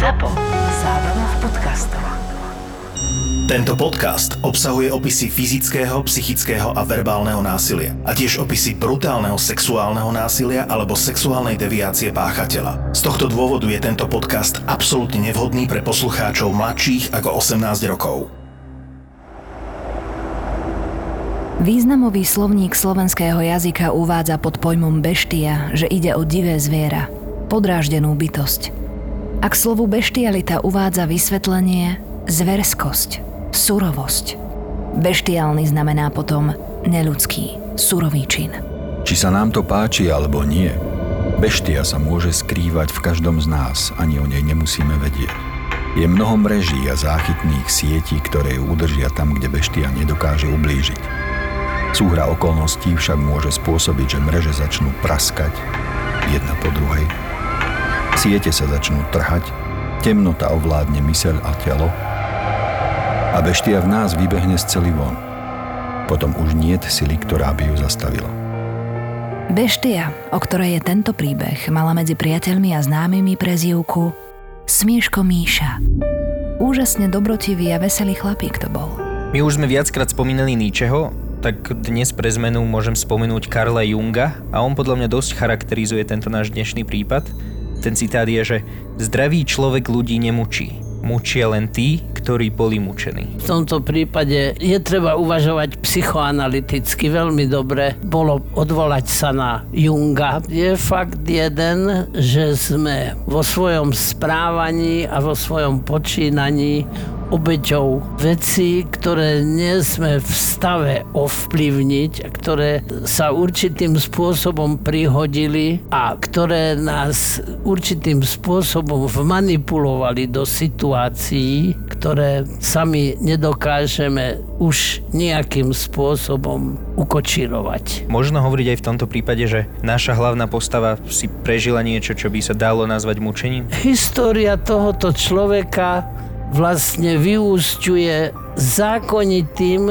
ZAPO. Zábrná v podcastov. Tento podcast obsahuje opisy fyzického, psychického a verbálneho násilia a tiež opisy brutálneho sexuálneho násilia alebo sexuálnej deviácie páchateľa. Z tohto dôvodu je tento podcast absolútne nevhodný pre poslucháčov mladších ako 18 rokov. Významový slovník slovenského jazyka uvádza pod pojmom beštia, že ide o divé zviera, podráždenú bytosť. Ak slovu beštialita uvádza vysvetlenie zverskosť, surovosť. Beštiálny znamená potom neľudský, surový čin. Či sa nám to páči alebo nie, beštia sa môže skrývať v každom z nás, ani o nej nemusíme vedieť. Je mnoho mreží a záchytných sietí, ktoré ju udržia tam, kde beštia nedokáže ublížiť. Súhra okolností však môže spôsobiť, že mreže začnú praskať, jedna po druhej. Siete sa začnú trhať, temnota ovládne myseľ a telo a beštia v nás vybehne z celý von. Potom už niet sily, ktorá by ju zastavila. Beštia, o ktorej je tento príbeh, mala medzi priateľmi a známymi prezývku Smieško Míša. Úžasne dobrotivý a veselý chlapík to bol. My už sme viackrát spomínali Nietzscheho, tak dnes pre zmenu môžem spomenúť Karla Junga a on podľa mňa dosť charakterizuje tento náš dnešný prípad. Ten citát je, že zdravý človek ľudí nemučí, mučia len tí, ktorí boli mučení. V tomto prípade je treba uvažovať psychoanalyticky veľmi dobre. Bolo odvolať sa na Junga. Je fakt jeden, že sme vo svojom správaní a vo svojom počínaní obeťou veci, ktoré nie sme v stave ovplyvniť, ktoré sa určitým spôsobom prihodili a ktoré nás určitým spôsobom vmanipulovali do situácií, ktoré sami nedokážeme už nejakým spôsobom ukočírovať. Možno hovoriť aj v tomto prípade, že naša hlavná postava si prežila niečo, čo by sa dalo nazvať mučením? História tohoto človeka vlastne vyúšťuje zákonitým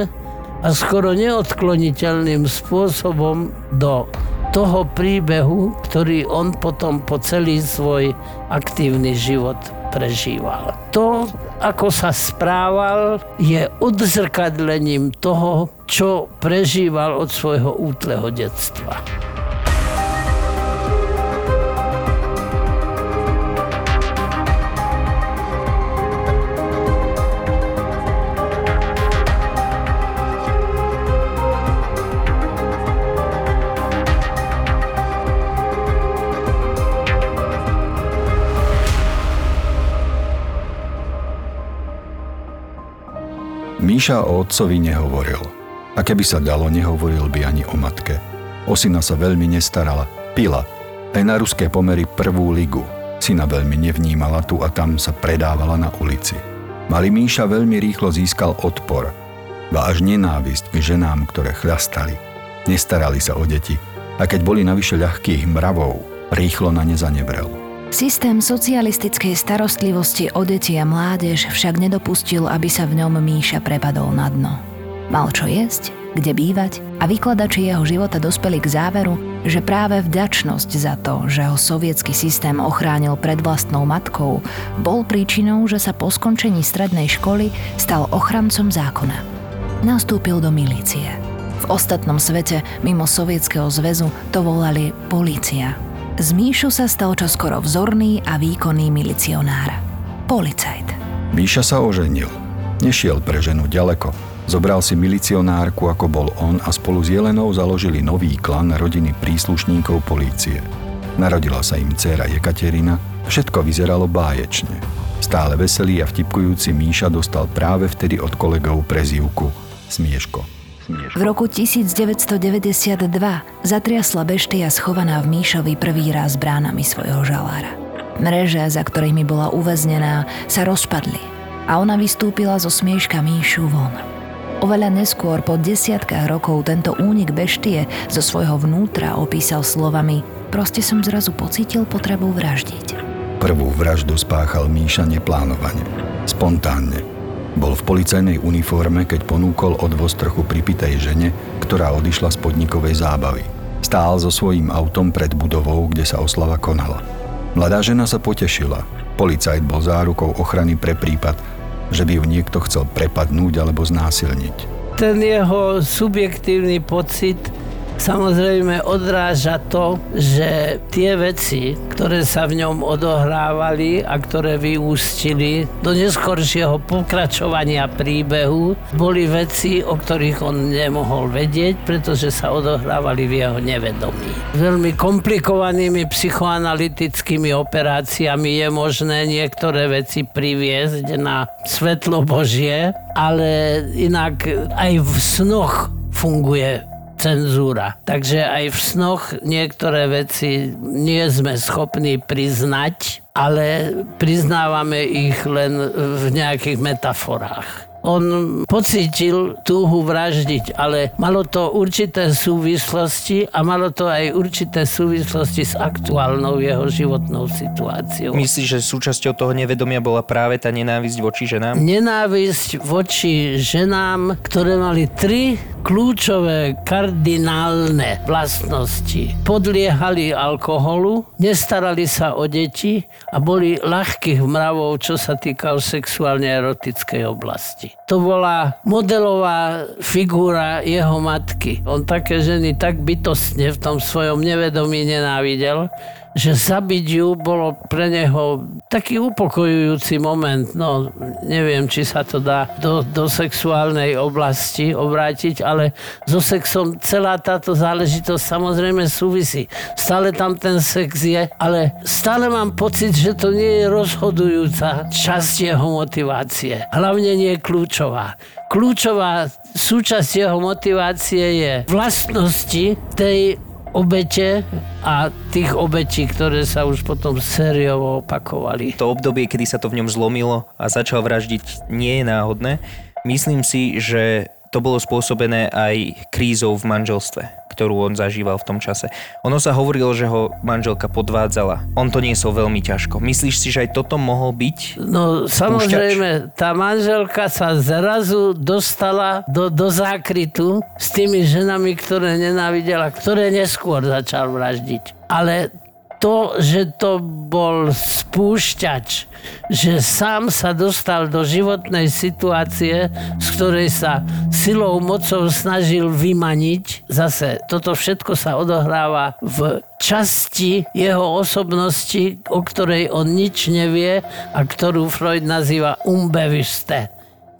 a skoro neodkloniteľným spôsobom do toho príbehu, ktorý on potom po celý svoj aktívny život prežíval. To, ako sa správal, je odzrkadlením toho, čo prežíval od svojho útleho detstva. Míša o otcovi nehovoril. A keby sa dalo, nehovoril by ani o matke. O syna sa veľmi nestarala, pila. Aj na ruské pomery prvú ligu. Syna veľmi nevnímala tu a tam sa predávala na ulici. Malý Míša veľmi rýchlo získal odpor, ba až nenávisť k ženám, ktoré chlastali. Nestarali sa o deti a keď boli navyše ľahkých mravov, rýchlo na ne zanevrel. Systém socialistickej starostlivosti o deti a mládež však nedopustil, aby sa v ňom Míša prepadol na dno. Mal čo jesť, kde bývať a vykladači jeho života dospeli k záveru, že práve vďačnosť za to, že ho sovietský systém ochránil pred vlastnou matkou, bol príčinou, že sa po skončení strednej školy stal ochrancom zákona. Nastúpil do milície. V ostatnom svete, mimo Sovietskeho zväzu, to volali polícia, z Míšu sa stal čoskoro vzorný a výkonný milicionár. Policajt. Míša sa oženil. Nešiel pre ženu ďaleko. Zobral si milicionárku, ako bol on a spolu s Jelenou založili nový klan rodiny príslušníkov polície. Narodila sa im dcéra Jekaterina, všetko vyzeralo báječne. Stále veselý a vtipkujúci Míša dostal práve vtedy od kolegov prezývku Smieško. V roku 1992 zatriasla beštia schovaná v Míšovi prvý raz bránami svojho žalára. Mreže, za ktorými bola uväznená, sa rozpadli a ona vystúpila zo smieška Míšu von. Oveľa neskôr, po desiatkách rokov, tento únik beštie zo svojho vnútra opísal slovami Proste som zrazu pocítil potrebu vraždiť. Prvú vraždu spáchal Míša neplánovane, spontánne, bol v policajnej uniforme, keď ponúkol odvoz trochu pripitej žene, ktorá odišla z podnikovej zábavy. Stál so svojím autom pred budovou, kde sa oslava konala. Mladá žena sa potešila. Policajt bol zárukou ochrany pre prípad, že by ju niekto chcel prepadnúť alebo znásilniť. Ten jeho subjektívny pocit samozrejme odráža to, že tie veci, ktoré sa v ňom odohrávali a ktoré vyústili do neskoršieho pokračovania príbehu, boli veci, o ktorých on nemohol vedieť, pretože sa odohrávali v jeho nevedomí. Veľmi komplikovanými psychoanalytickými operáciami je možné niektoré veci priviesť na svetlo Božie, ale inak aj v snoch funguje cenzúra. Takže aj v snoch niektoré veci nie sme schopní priznať, ale priznávame ich len v nejakých metaforách. On pocítil túhu vraždiť, ale malo to určité súvislosti a malo to aj určité súvislosti s aktuálnou jeho životnou situáciou. Myslíš, že súčasťou toho nevedomia bola práve tá nenávisť voči ženám? Nenávisť voči ženám, ktoré mali tri kľúčové kardinálne vlastnosti. Podliehali alkoholu, nestarali sa o deti a boli ľahkých mravov, čo sa týka sexuálne erotickej oblasti. To bola modelová figúra jeho matky. On také ženy tak bytostne v tom svojom nevedomí nenávidel, že zabiť ju bolo pre neho taký upokojujúci moment. No, neviem, či sa to dá do, do sexuálnej oblasti obrátiť, ale so sexom celá táto záležitosť samozrejme súvisí. Stále tam ten sex je, ale stále mám pocit, že to nie je rozhodujúca časť jeho motivácie. Hlavne nie kľúčová. Kľúčová súčasť jeho motivácie je vlastnosti tej obete a tých obetí, ktoré sa už potom sériovo opakovali. To obdobie, kedy sa to v ňom zlomilo a začal vraždiť, nie je náhodné. Myslím si, že to bolo spôsobené aj krízou v manželstve, ktorú on zažíval v tom čase. Ono sa hovorilo, že ho manželka podvádzala. On to niesol veľmi ťažko. Myslíš si, že aj toto mohol byť? No samozrejme, tá manželka sa zrazu dostala do, do zákrytu s tými ženami, ktoré nenávidela, ktoré neskôr začal vraždiť. Ale to, že to bol spúšťač, že sám sa dostal do životnej situácie, z ktorej sa silou, mocou snažil vymaniť. Zase toto všetko sa odohráva v časti jeho osobnosti, o ktorej on nič nevie a ktorú Freud nazýva umbeviste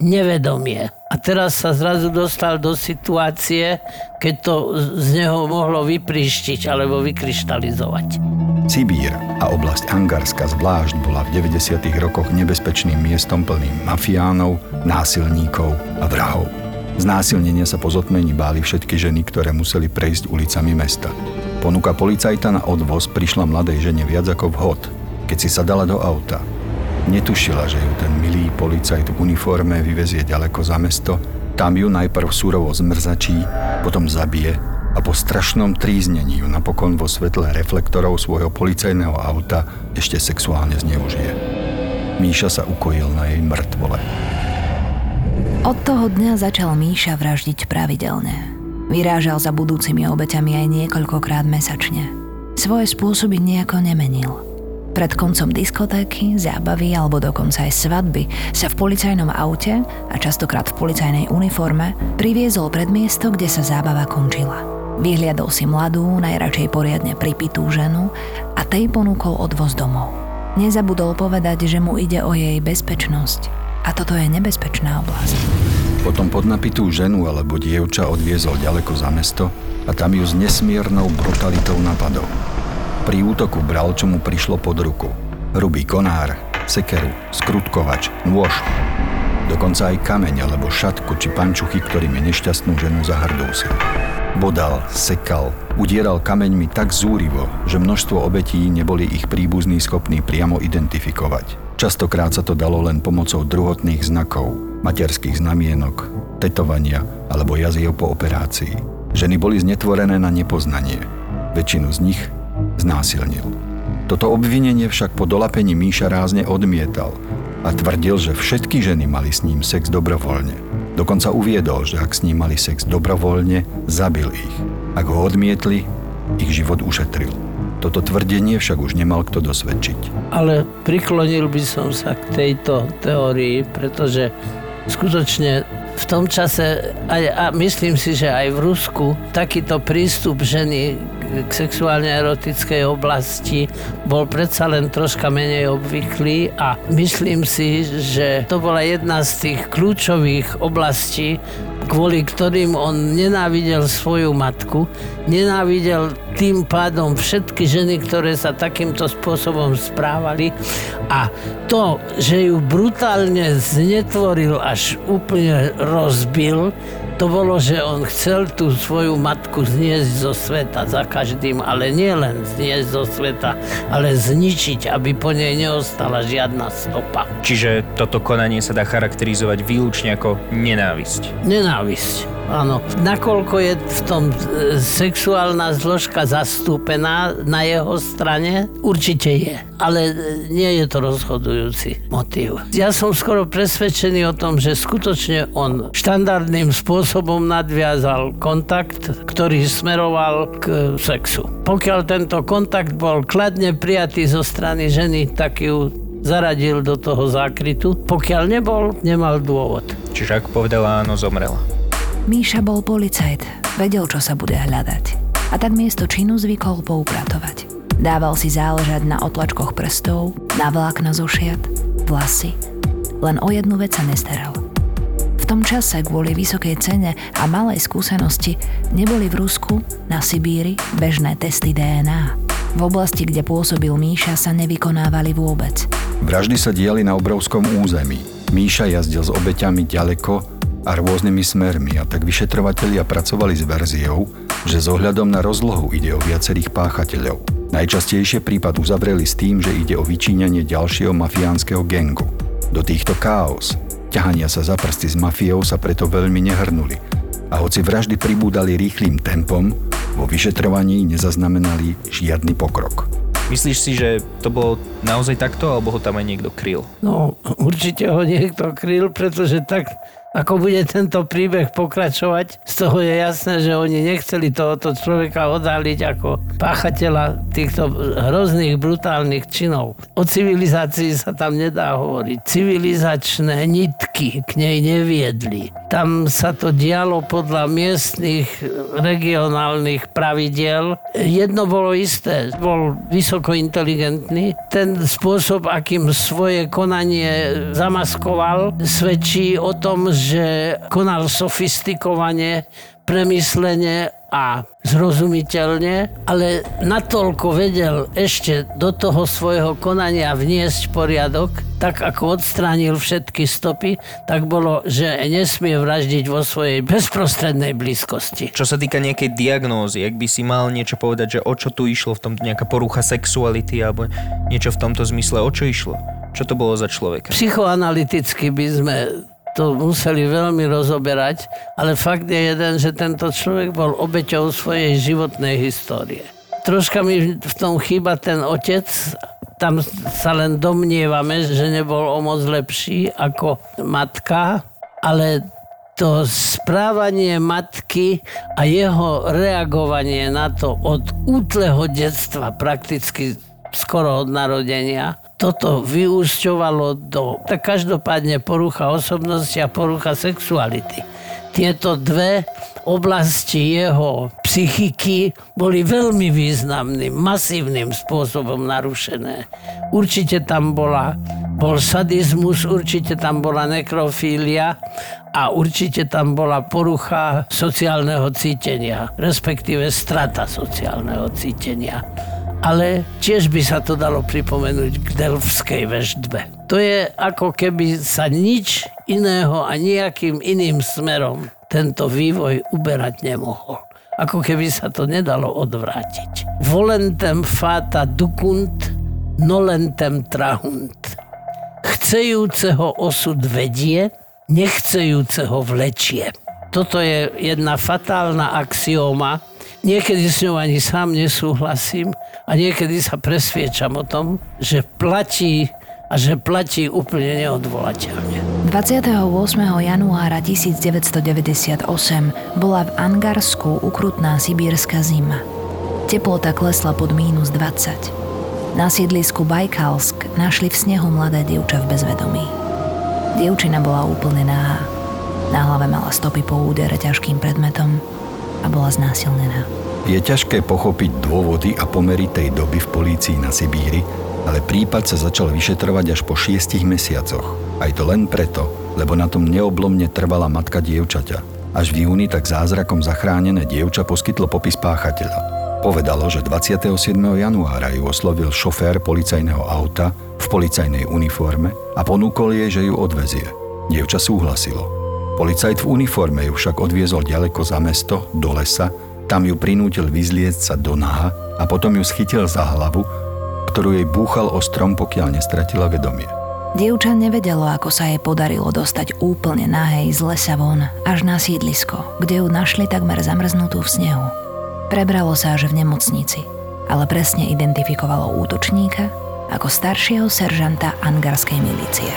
nevedomie. A teraz sa zrazu dostal do situácie, keď to z neho mohlo vypríštiť alebo vykryštalizovať. Sibír a oblasť Angarska zvlášť bola v 90. rokoch nebezpečným miestom plným mafiánov, násilníkov a vrahov. Znásilnenia sa po zotmení báli všetky ženy, ktoré museli prejsť ulicami mesta. Ponuka policajta na odvoz prišla mladej žene viac ako vhod, keď si sa dala do auta Netušila, že ju ten milý policajt v uniforme vyvezie ďaleko za mesto, tam ju najprv súrovo zmrzačí, potom zabije a po strašnom tríznení ju napokon vo svetle reflektorov svojho policajného auta ešte sexuálne zneužije. Míša sa ukojil na jej mŕtvole. Od toho dňa začal Míša vraždiť pravidelne. Vyrážal za budúcimi obeťami aj niekoľkokrát mesačne. Svoje spôsoby nejako nemenil – pred koncom diskotéky, zábavy alebo dokonca aj svadby sa v policajnom aute a častokrát v policajnej uniforme priviezol pred miesto, kde sa zábava končila. Vyhliadol si mladú, najradšej poriadne pripitú ženu a tej ponúkol odvoz domov. Nezabudol povedať, že mu ide o jej bezpečnosť a toto je nebezpečná oblasť. Potom podnapitú ženu alebo dievča odviezol ďaleko za mesto a tam ju s nesmiernou brutalitou napadol. Pri útoku bral, čo mu prišlo pod ruku. Hrubý konár, sekeru, skrutkovač, nôž, dokonca aj kameň alebo šatku či pančuchy, ktorými nešťastnú ženu zahrdúsil. Bodal, sekal, udieral kameňmi tak zúrivo, že množstvo obetí neboli ich príbuzní schopní priamo identifikovať. Častokrát sa to dalo len pomocou druhotných znakov, materských znamienok, tetovania alebo jaziev po operácii. Ženy boli znetvorené na nepoznanie. Väčšinu z nich znásilnil. Toto obvinenie však po dolapení Míša rázne odmietal a tvrdil, že všetky ženy mali s ním sex dobrovoľne. Dokonca uviedol, že ak s ním mali sex dobrovoľne, zabil ich. Ak ho odmietli, ich život ušetril. Toto tvrdenie však už nemal kto dosvedčiť. Ale priklonil by som sa k tejto teórii, pretože skutočne v tom čase, a myslím si, že aj v Rusku, takýto prístup ženy k sexuálne erotickej oblasti bol predsa len troška menej obvyklý a myslím si, že to bola jedna z tých kľúčových oblastí, kvôli ktorým on nenávidel svoju matku, nenávidel tým pádom všetky ženy, ktoré sa takýmto spôsobom správali a to, že ju brutálne znetvoril až úplne rozbil, to bolo, že on chcel tú svoju matku zniesť zo sveta za každým, ale nie len zniesť zo sveta, ale zničiť, aby po nej neostala žiadna stopa. Čiže toto konanie sa dá charakterizovať výlučne ako nenávisť. Nenávisť. Áno, nakoľko je v tom e, sexuálna zložka zastúpená na jeho strane, určite je. Ale e, nie je to rozhodujúci motív. Ja som skoro presvedčený o tom, že skutočne on štandardným spôsobom nadviazal kontakt, ktorý smeroval k sexu. Pokiaľ tento kontakt bol kladne prijatý zo strany ženy, tak ju zaradil do toho zákrytu. Pokiaľ nebol, nemal dôvod. Čiže ak povedala áno, zomrela. Míša bol policajt, vedel, čo sa bude hľadať. A tak miesto činu zvykol poupratovať. Dával si záležať na otlačkoch prstov, na vlákna zo šiat, vlasy. Len o jednu vec sa nestaral. V tom čase kvôli vysokej cene a malej skúsenosti neboli v Rusku, na Sibíri, bežné testy DNA. V oblasti, kde pôsobil Míša, sa nevykonávali vôbec. Vraždy sa diali na obrovskom území. Míša jazdil s obeťami ďaleko a rôznymi smermi a tak vyšetrovatelia pracovali s verziou, že s ohľadom na rozlohu ide o viacerých páchateľov. Najčastejšie prípad uzavreli s tým, že ide o vyčíňanie ďalšieho mafiánskeho gengu. Do týchto chaos, ťahania sa za prsty s mafiou sa preto veľmi nehrnuli. A hoci vraždy pribúdali rýchlým tempom, vo vyšetrovaní nezaznamenali žiadny pokrok. Myslíš si, že to bolo naozaj takto, alebo ho tam aj niekto kryl? No, určite ho niekto kryl, pretože tak ako bude tento príbeh pokračovať, z toho je jasné, že oni nechceli tohoto človeka odhaliť ako páchateľa týchto hrozných, brutálnych činov. O civilizácii sa tam nedá hovoriť. Civilizačné nitky k nej neviedli. Tam sa to dialo podľa miestnych regionálnych pravidiel. Jedno bolo isté, bol vysoko inteligentný. Ten spôsob, akým svoje konanie zamaskoval, svedčí o tom, že konal sofistikovane, premyslene a zrozumiteľne, ale natoľko vedel ešte do toho svojho konania vniesť poriadok, tak ako odstránil všetky stopy, tak bolo, že nesmie vraždiť vo svojej bezprostrednej blízkosti. Čo sa týka nejakej diagnózy, ak by si mal niečo povedať, že o čo tu išlo v tom nejaká porucha sexuality alebo niečo v tomto zmysle, o čo išlo? Čo to bolo za človeka? Psychoanalyticky by sme to museli veľmi rozoberať, ale fakt je jeden, že tento človek bol obeťou svojej životnej histórie. Troška mi v tom chýba ten otec, tam sa len domnievame, že nebol o moc lepší ako matka, ale to správanie matky a jeho reagovanie na to od útleho detstva, prakticky skoro od narodenia, toto vyúšťovalo do, tak každopádne porucha osobnosti a porucha sexuality. Tieto dve oblasti jeho psychiky boli veľmi významným, masívnym spôsobom narušené. Určite tam bola, bol sadizmus, určite tam bola nekrofília a určite tam bola porucha sociálneho cítenia, respektíve strata sociálneho cítenia ale tiež by sa to dalo pripomenúť k Delfskej veždbe. To je ako keby sa nič iného a nejakým iným smerom tento vývoj uberať nemohol. Ako keby sa to nedalo odvrátiť. Volentem fata dukunt, nolentem trahunt. Chcejúceho osud vedie, nechcejúceho vlečie. Toto je jedna fatálna axióma, Niekedy s ňou ani sám nesúhlasím a niekedy sa presviečam o tom, že platí a že platí úplne neodvolateľne. 28. januára 1998 bola v Angarsku ukrutná sibírska zima. Teplota klesla pod mínus 20. Na sídlisku Bajkalsk našli v snehu mladé dievča v bezvedomí. Dievčina bola úplne náha. Na hlave mala stopy po údere ťažkým predmetom a bola znásilnená. Je ťažké pochopiť dôvody a pomery tej doby v polícii na Sibíri, ale prípad sa začal vyšetrovať až po šiestich mesiacoch. Aj to len preto, lebo na tom neoblomne trvala matka dievčaťa. Až v júni tak zázrakom zachránené dievča poskytlo popis páchateľa. Povedalo, že 27. januára ju oslovil šofér policajného auta v policajnej uniforme a ponúkol jej, že ju odvezie. Dievča súhlasilo. Policajt v uniforme ju však odviezol ďaleko za mesto, do lesa, tam ju prinútil vyzliecť sa do naha a potom ju schytil za hlavu, ktorú jej búchal o strom, pokiaľ nestratila vedomie. Dievča nevedelo, ako sa jej podarilo dostať úplne nahej z lesa von až na sídlisko, kde ju našli takmer zamrznutú v snehu. Prebralo sa až v nemocnici, ale presne identifikovalo útočníka ako staršieho seržanta angarskej milície.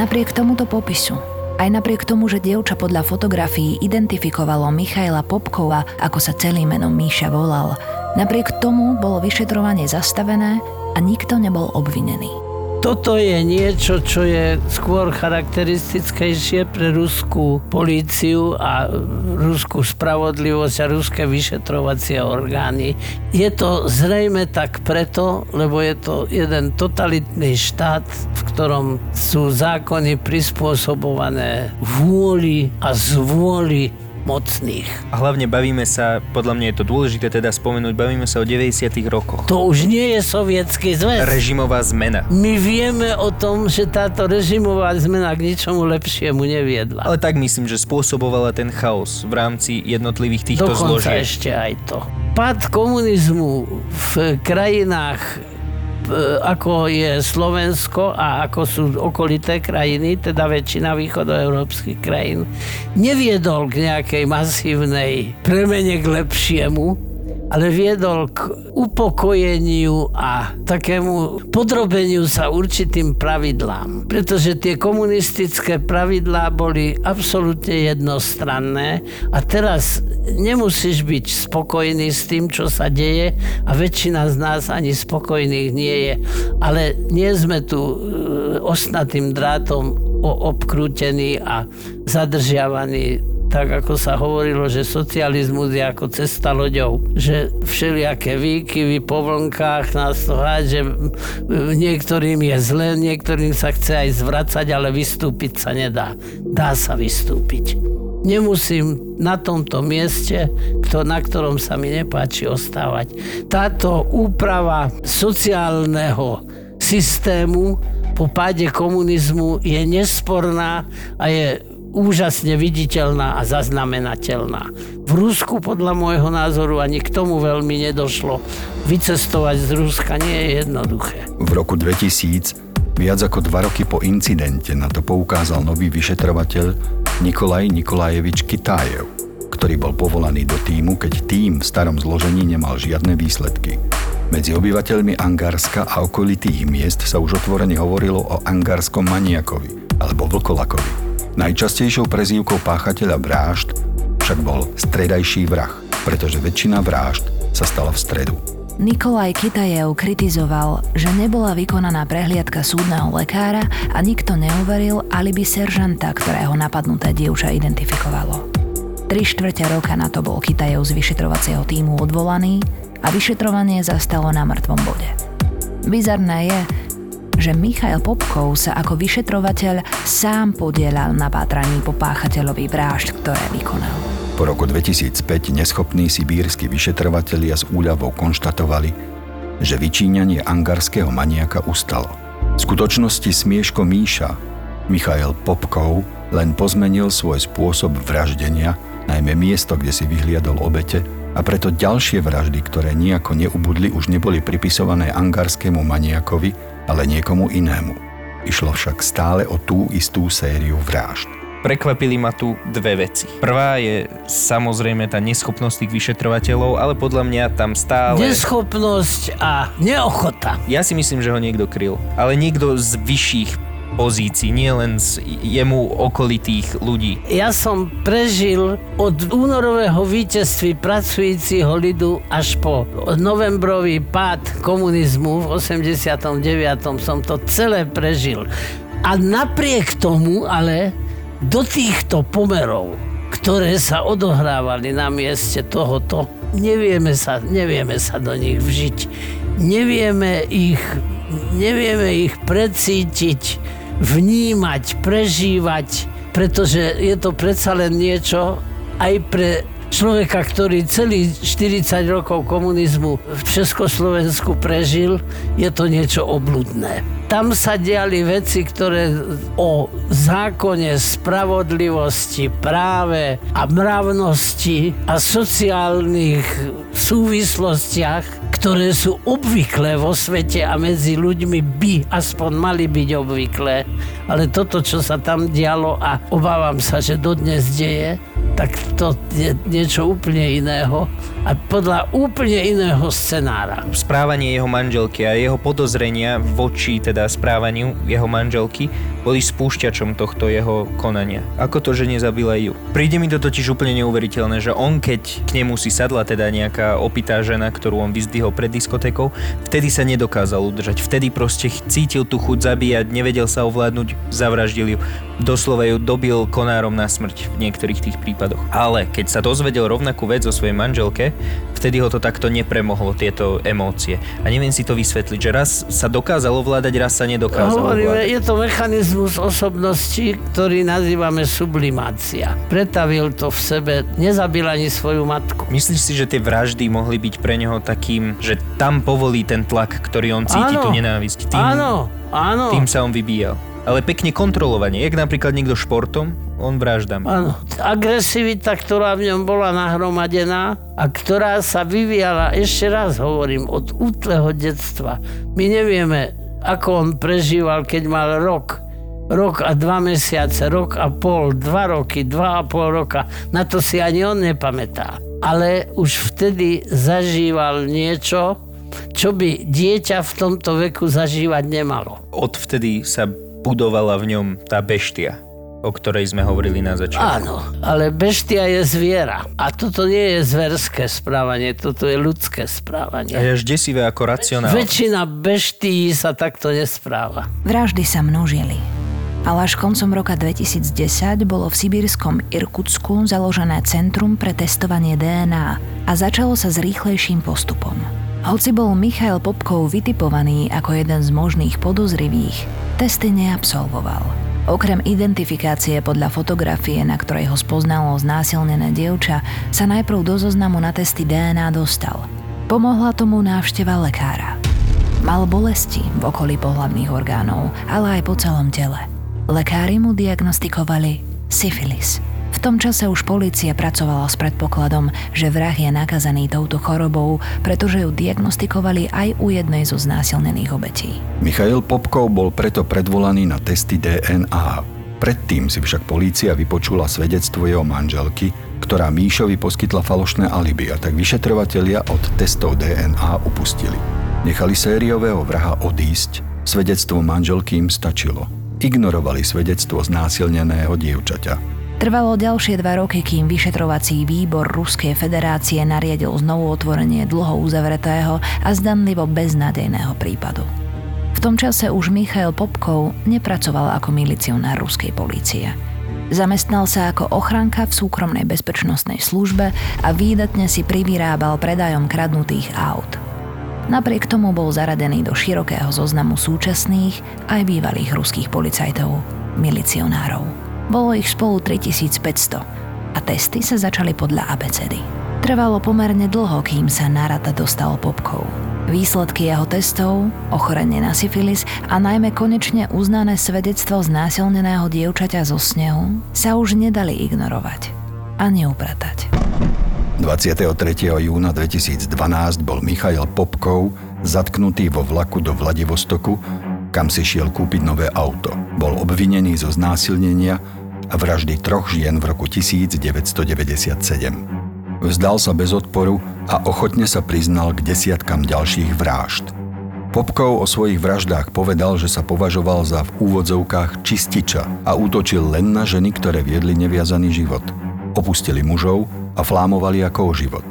Napriek tomuto popisu, aj napriek tomu, že dievča podľa fotografií identifikovalo Michaila Popkova, ako sa celým menom Míša volal, napriek tomu bolo vyšetrovanie zastavené a nikto nebol obvinený. Toto je niečo, čo je skôr charakteristickejšie pre ruskú políciu a ruskú spravodlivosť a ruské vyšetrovacie orgány. Je to zrejme tak preto, lebo je to jeden totalitný štát, v ktorom sú zákony prispôsobované vôli a zvôli mocných. A hlavne bavíme sa, podľa mňa je to dôležité teda spomenúť, bavíme sa o 90 rokoch. To už nie je sovietský zväz. Režimová zmena. My vieme o tom, že táto režimová zmena k ničomu lepšiemu neviedla. Ale tak myslím, že spôsobovala ten chaos v rámci jednotlivých týchto Dokonca zložiek. ešte aj to. Pad komunizmu v krajinách ako je Slovensko a ako sú okolité krajiny, teda väčšina východoeurópskych krajín, neviedol k nejakej masívnej premene k lepšiemu, ale viedol k upokojeniu a takému podrobeniu sa určitým pravidlám. Pretože tie komunistické pravidlá boli absolútne jednostranné a teraz nemusíš byť spokojný s tým, čo sa deje a väčšina z nás ani spokojných nie je. Ale nie sme tu e, osnatým drátom obkrútení a zadržiavaní tak ako sa hovorilo, že socializmus je ako cesta loďou. Že všelijaké výkyvy po vlnkách nás to že niektorým je zle, niektorým sa chce aj zvracať, ale vystúpiť sa nedá. Dá sa vystúpiť. Nemusím na tomto mieste, na ktorom sa mi nepáči ostávať. Táto úprava sociálneho systému po páde komunizmu je nesporná a je úžasne viditeľná a zaznamenateľná. V Rusku podľa môjho názoru ani k tomu veľmi nedošlo. Vycestovať z Ruska nie je jednoduché. V roku 2000, viac ako dva roky po incidente, na to poukázal nový vyšetrovateľ Nikolaj Nikolajevič Kitájev, ktorý bol povolaný do týmu, keď tým v starom zložení nemal žiadne výsledky. Medzi obyvateľmi Angarska a okolitých miest sa už otvorene hovorilo o angarskom maniakovi alebo vlkolakovi. Najčastejšou prezývkou páchateľa vražd však bol stredajší vrah, pretože väčšina vražd sa stala v stredu. Nikolaj Kitajev kritizoval, že nebola vykonaná prehliadka súdneho lekára a nikto neuveril alibi seržanta, ktorého napadnuté dievča identifikovalo. Tri štvrťa roka na to bol Kitajev z vyšetrovacieho týmu odvolaný a vyšetrovanie zastalo na mŕtvom bode. Bizarné je, že Michail Popkov sa ako vyšetrovateľ sám podielal na pátraní po páchateľovi vražd, ktoré vykonal. Po roku 2005 neschopní sibírsky vyšetrovatelia s úľavou konštatovali, že vyčíňanie angarského maniaka ustalo. V skutočnosti Smieško Míša, Michail Popkov, len pozmenil svoj spôsob vraždenia, najmä miesto, kde si vyhliadol obete, a preto ďalšie vraždy, ktoré nejako neubudli, už neboli pripisované angarskému maniakovi, ale niekomu inému. Išlo však stále o tú istú sériu vražd. Prekvapili ma tu dve veci. Prvá je samozrejme tá neschopnosť tých vyšetrovateľov, ale podľa mňa tam stále... Neschopnosť a neochota. Ja si myslím, že ho niekto kryl. Ale niekto z vyšších pozícií, nie len z jemu okolitých ľudí. Ja som prežil od únorového víťazství pracujúciho ľudu až po novembrový pád komunizmu v 89. som to celé prežil. A napriek tomu ale do týchto pomerov, ktoré sa odohrávali na mieste tohoto, nevieme sa, nevieme sa do nich vžiť. Nevieme ich, nevieme ich precítiť, vnímať, prežívať, pretože je to predsa len niečo aj pre človeka, ktorý celý 40 rokov komunizmu v Československu prežil, je to niečo obludné. Tam sa diali veci, ktoré o zákone, spravodlivosti, práve a mravnosti a sociálnych súvislostiach, ktoré sú obvyklé vo svete a medzi ľuďmi by aspoň mali byť obvyklé. Ale toto, čo sa tam dialo a obávam sa, že dodnes deje, tak to je niečo úplne iného a podľa úplne iného scenára. Správanie jeho manželky a jeho podozrenia voči teda správaniu jeho manželky boli spúšťačom tohto jeho konania. Ako to, že nezabila ju? Príde mi to totiž úplne neuveriteľné, že on keď k nemu si sadla teda nejaká opitá žena, ktorú on vyzdvihol pred diskotékou, vtedy sa nedokázal udržať. Vtedy proste cítil tú chuť zabíjať, nevedel sa ovládnuť, zavraždil ju. Doslova ju dobil konárom na smrť v niektorých tých prípadoch. Ale keď sa dozvedel rovnakú vec o svojej manželke, vtedy ho to takto nepremohlo, tieto emócie. A neviem si to vysvetliť, že raz sa dokázal ovládať, raz sa nedokázal Hovoríme, ovládať. je to mechanizmus osobnosti, ktorý nazývame sublimácia. Pretavil to v sebe, nezabil ani svoju matku. Myslíš si, že tie vraždy mohli byť pre neho takým, že tam povolí ten tlak, ktorý on cíti, Áno. tú nenávisť. Tým, Áno, áno. tým sa on vybíjal. Ale pekne kontrolovanie. Jak napríklad niekto športom, on vraždami. Áno. Agresivita, ktorá v ňom bola nahromadená a ktorá sa vyvíjala, ešte raz hovorím, od útleho detstva. My nevieme, ako on prežíval, keď mal rok. Rok a dva mesiace, rok a pol, dva roky, dva a pol roka. Na to si ani on nepamätá. Ale už vtedy zažíval niečo, čo by dieťa v tomto veku zažívať nemalo. Odvtedy sa budovala v ňom tá beštia, o ktorej sme hovorili na začiatku. Áno, ale beštia je zviera. A toto nie je zverské správanie, toto je ľudské správanie. A je až desivé ako racionálne. Väčšina beští sa takto nespráva. Vraždy sa množili. Ale až koncom roka 2010 bolo v sibírskom Irkutsku založené centrum pre testovanie DNA a začalo sa s rýchlejším postupom. Hoci bol Michail Popkov vytipovaný ako jeden z možných podozrivých, testy neabsolvoval. Okrem identifikácie podľa fotografie, na ktorej ho spoznalo znásilnené dievča, sa najprv do zoznamu na testy DNA dostal. Pomohla tomu návšteva lekára. Mal bolesti v okolí pohlavných orgánov, ale aj po celom tele. Lekári mu diagnostikovali syfilis. V tom čase už polícia pracovala s predpokladom, že vrah je nakazaný touto chorobou, pretože ju diagnostikovali aj u jednej zo znásilnených obetí. Michail Popkov bol preto predvolaný na testy DNA. Predtým si však polícia vypočula svedectvo jeho manželky, ktorá Míšovi poskytla falošné alibi a tak vyšetrovatelia od testov DNA upustili. Nechali sériového vraha odísť, svedectvo manželky im stačilo. Ignorovali svedectvo znásilneného dievčaťa. Trvalo ďalšie dva roky, kým vyšetrovací výbor Ruskej federácie nariadil znovu otvorenie dlho uzavretého a zdanlivo beznádejného prípadu. V tom čase už Michail Popkov nepracoval ako milicionár ruskej polície. Zamestnal sa ako ochranka v súkromnej bezpečnostnej službe a výdatne si privyrábal predajom kradnutých aut. Napriek tomu bol zaradený do širokého zoznamu súčasných aj bývalých ruských policajtov, milicionárov. Bolo ich spolu 3500 a testy sa začali podľa abecedy. Trvalo pomerne dlho, kým sa na rata dostal Popkov. Výsledky jeho testov, ochorenie na syfilis a najmä konečne uznané svedectvo znásilneného dievčaťa zo snehu sa už nedali ignorovať ani upratať. 23. júna 2012 bol Michail Popkov zatknutý vo vlaku do Vladivostoku, kam si šiel kúpiť nové auto. Bol obvinený zo znásilnenia a vraždy troch žien v roku 1997. Vzdal sa bez odporu a ochotne sa priznal k desiatkam ďalších vražd. Popkov o svojich vraždách povedal, že sa považoval za v úvodzovkách čističa a útočil len na ženy, ktoré viedli neviazaný život. Opustili mužov a flámovali ako o život.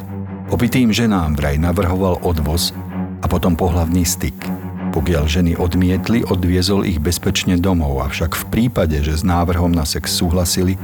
Opitým ženám vraj navrhoval odvoz a potom pohlavný styk. Pokiaľ ženy odmietli, odviezol ich bezpečne domov, avšak v prípade, že s návrhom na sex súhlasili,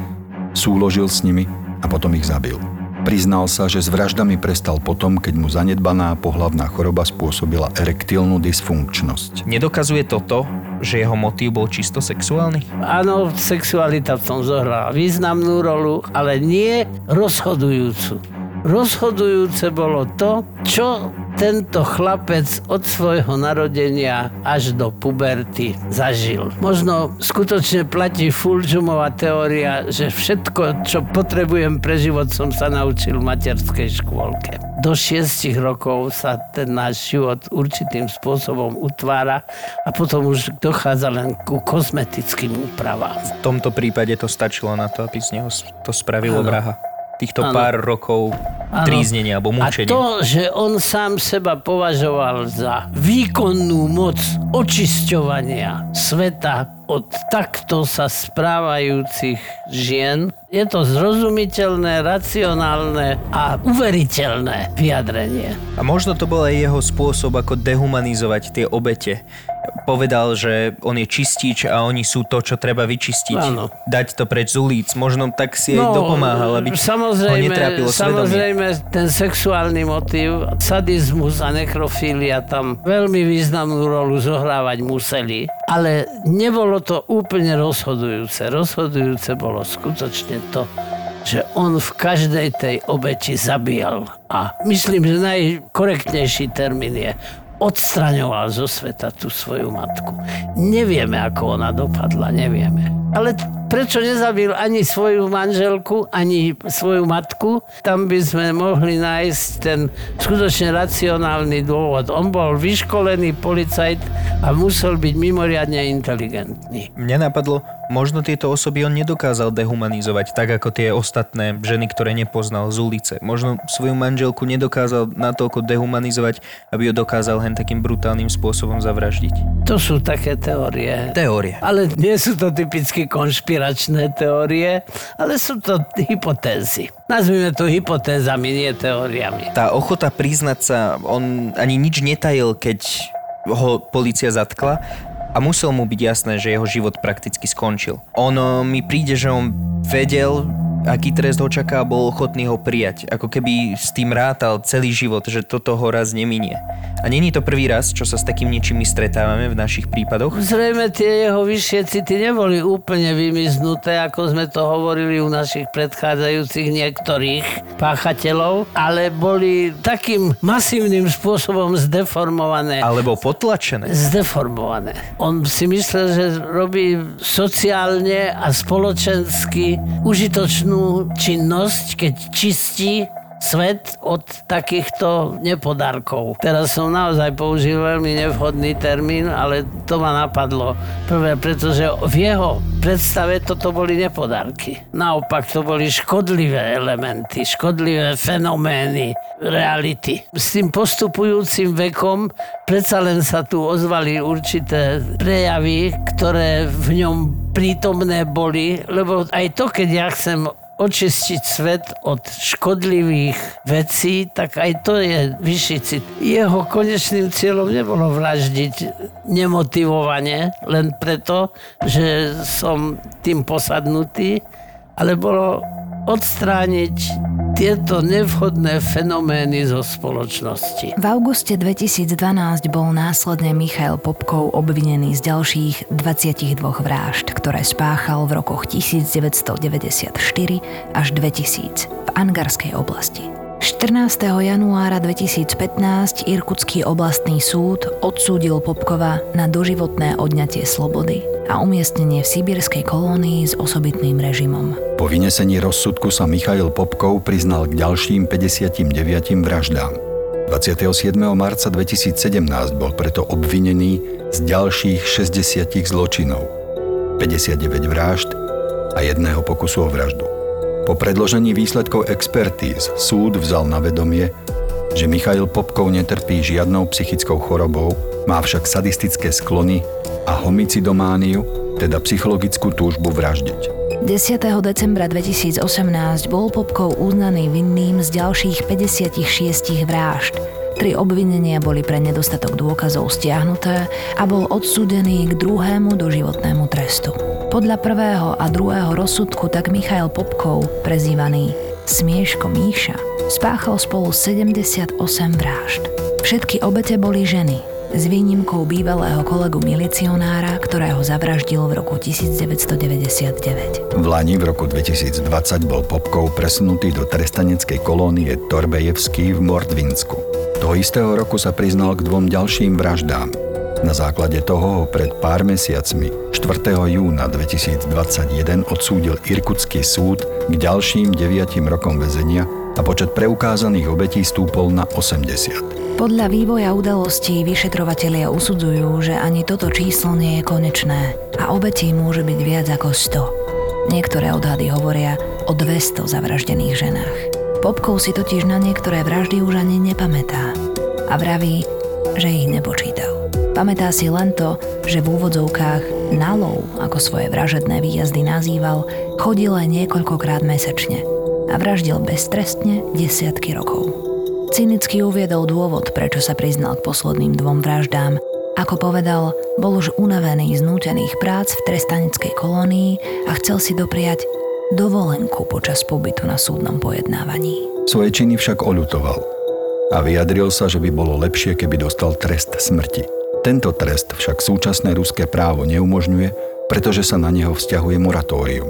súložil s nimi a potom ich zabil. Priznal sa, že s vraždami prestal potom, keď mu zanedbaná pohlavná choroba spôsobila erektilnú dysfunkčnosť. Nedokazuje toto, že jeho motív bol čisto sexuálny? Áno, sexualita v tom zohrala významnú rolu, ale nie rozhodujúcu. Rozhodujúce bolo to, čo tento chlapec od svojho narodenia až do puberty zažil. Možno skutočne platí Fulžumová teória, že všetko, čo potrebujem pre život, som sa naučil v materskej škôlke. Do šiestich rokov sa ten náš život určitým spôsobom utvára a potom už dochádza len ku kozmetickým úpravám. V tomto prípade to stačilo na to, aby z neho to spravilo Áno. vraha. Týchto Áno. pár rokov Áno. tríznenia alebo A mučenia. to, že on sám seba považoval za výkonnú moc očisťovania sveta od takto sa správajúcich žien, je to zrozumiteľné, racionálne a uveriteľné vyjadrenie. A možno to bol aj jeho spôsob, ako dehumanizovať tie obete. Povedal, že on je čistič a oni sú to, čo treba vyčistiť. Áno. Dať to preč z ulic. Možno tak si aj dopomáhal, aby ho No, samozrejme, netrápilo svedomie. samozrejme, ten sexuálny motív, sadizmus a nekrofília tam veľmi významnú rolu zohrávať museli. Ale nebolo to úplne rozhodujúce. Rozhodujúce bolo skutočne to, že on v každej tej obeti zabíjal. A myslím, že najkorektnejší termín je odstraňoval zo sveta tú svoju matku. Nevieme, ako ona dopadla, nevieme. Ale prečo nezabil ani svoju manželku, ani svoju matku? Tam by sme mohli nájsť ten skutočne racionálny dôvod. On bol vyškolený policajt a musel byť mimoriadne inteligentný. Mňa napadlo, možno tieto osoby on nedokázal dehumanizovať tak ako tie ostatné ženy, ktoré nepoznal z ulice. Možno svoju manželku nedokázal natoľko dehumanizovať, aby ho dokázal hen takým brutálnym spôsobom zavraždiť. To sú také teórie. Teórie. Ale nie sú to typicky konšpiračné teórie, ale sú to hypotézy. Nazvime to hypotézami, nie teóriami. Tá ochota priznať sa, on ani nič netajil, keď ho policia zatkla a musel mu byť jasné, že jeho život prakticky skončil. On mi príde, že on vedel, aký trest ho čaká bol ochotný ho prijať. Ako keby s tým rátal celý život, že toto ho raz neminie. A není to prvý raz, čo sa s takým niečím stretávame v našich prípadoch. Zrejme tie jeho vyššie city neboli úplne vymiznuté, ako sme to hovorili u našich predchádzajúcich niektorých páchateľov, ale boli takým masívnym spôsobom zdeformované. Alebo potlačené. Zdeformované. On si myslel, že robí sociálne a spoločensky užitočnú činnosť, keď čistí svet od takýchto nepodarkov. Teraz som naozaj použil veľmi nevhodný termín, ale to ma napadlo prvé, pretože v jeho predstave toto boli nepodarky. Naopak to boli škodlivé elementy, škodlivé fenomény reality. S tým postupujúcim vekom predsa len sa tu ozvali určité prejavy, ktoré v ňom prítomné boli, lebo aj to, keď ja chcem očistiť svet od škodlivých vecí, tak aj to je vyšší cit. Jeho konečným cieľom nebolo vraždiť nemotivovane, len preto, že som tým posadnutý, ale bolo odstrániť tieto nevhodné fenomény zo spoločnosti. V auguste 2012 bol následne Michail Popkov obvinený z ďalších 22 vražd, ktoré spáchal v rokoch 1994 až 2000 v Angarskej oblasti. 14. januára 2015 Irkutský oblastný súd odsúdil Popkova na doživotné odňatie slobody a umiestnenie v sibírskej kolónii s osobitným režimom. Po vynesení rozsudku sa Michail Popkov priznal k ďalším 59 vraždám. 27. marca 2017 bol preto obvinený z ďalších 60 zločinov, 59 vražd a jedného pokusu o vraždu. Po predložení výsledkov expertíz súd vzal na vedomie, že Michail Popkov netrpí žiadnou psychickou chorobou, Má však sadistické sklony a homicidomániu, teda psychologickú túžbu vraždiť. 10. decembra 2018 bol Popkov uznaný vinným z ďalších 56 vražd. Tri obvinenia boli pre nedostatok dôkazov stiahnuté a bol odsúdený k druhému doživotnému trestu. Podľa prvého a druhého rozsudku tak Michail Popkov, prezývaný Smieško Míša, spáchal spolu 78 vražd. Všetky obete boli ženy, s výnimkou bývalého kolegu milicionára, ktorého zavraždil v roku 1999. V Lani v roku 2020 bol Popkov presunutý do trestaneckej kolónie Torbejevský v Mordvinsku. Toho istého roku sa priznal k dvom ďalším vraždám. Na základe toho ho pred pár mesiacmi, 4. júna 2021, odsúdil Irkutský súd k ďalším 9 rokom väzenia a počet preukázaných obetí stúpol na 80. Podľa vývoja udalostí vyšetrovatelia usudzujú, že ani toto číslo nie je konečné a obetí môže byť viac ako 100. Niektoré odhady hovoria o 200 zavraždených ženách. Popkov si totiž na niektoré vraždy už ani nepamätá a vraví, že ich nepočítal. Pamätá si len to, že v úvodzovkách nalov, ako svoje vražedné výjazdy nazýval, chodil len niekoľkokrát mesačne a vraždil beztrestne desiatky rokov. Cynicky uviedol dôvod, prečo sa priznal k posledným dvom vraždám. Ako povedal, bol už unavený z nútených prác v trestaneckej kolónii a chcel si dopriať dovolenku počas pobytu na súdnom pojednávaní. Svoje činy však oľutoval a vyjadril sa, že by bolo lepšie, keby dostal trest smrti. Tento trest však súčasné ruské právo neumožňuje, pretože sa na neho vzťahuje moratórium.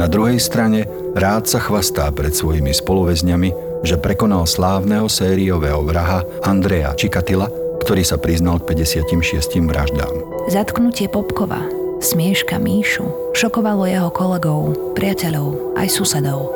Na druhej strane rád sa chvastá pred svojimi spoluväzňami, že prekonal slávneho sériového vraha Andreja Čikatila, ktorý sa priznal k 56 vraždám. Zatknutie Popkova Smieška Míšu šokovalo jeho kolegov, priateľov aj susedov.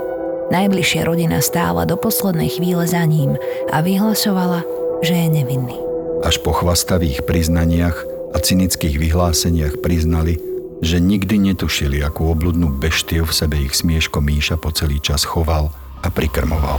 Najbližšia rodina stála do poslednej chvíle za ním a vyhlasovala, že je nevinný. Až po chvastavých priznaniach a cynických vyhláseniach priznali, že nikdy netušili, akú obludnú beštiu v sebe ich smieško Míša po celý čas choval a prikrmoval.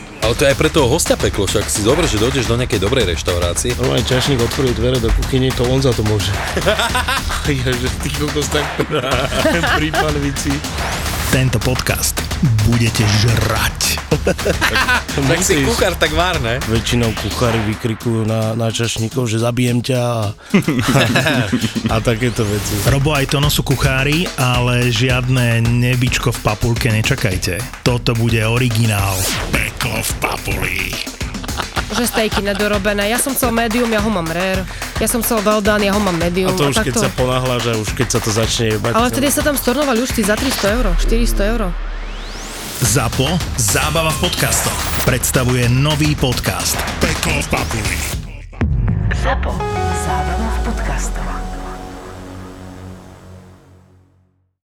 Ale to je aj pre toho hostia peklo, však si dobre, že dojdeš do nejakej dobrej reštaurácie. Normálne čašník otvoril dvere do kuchyne, to on za to môže. ja, že ty kokos tak pri panvici. Tento podcast budete žrať. Tak si kuchár, tak vár, ne? Väčšinou kuchári vykrikujú na, na čašníkov, že zabijem ťa a, a takéto veci. Robo aj Tono sú kuchári, ale žiadne nebičko v papulke nečakajte. Toto bude originál. Peklo v papuli. Že stejky nedorobené. Ja som chcel medium, ja ho mám rare. Ja som chcel well done, ja ho mám medium. A to už keď takto. sa ponáhľaš a už keď sa to začne jebať. Ale vtedy sa tam stornovali už tí za 300 eur, 400 eur. ZAPO Zábava v podcastoch predstavuje nový podcast Peklo v papuli. ZAPO. Zábrná v podcastovách.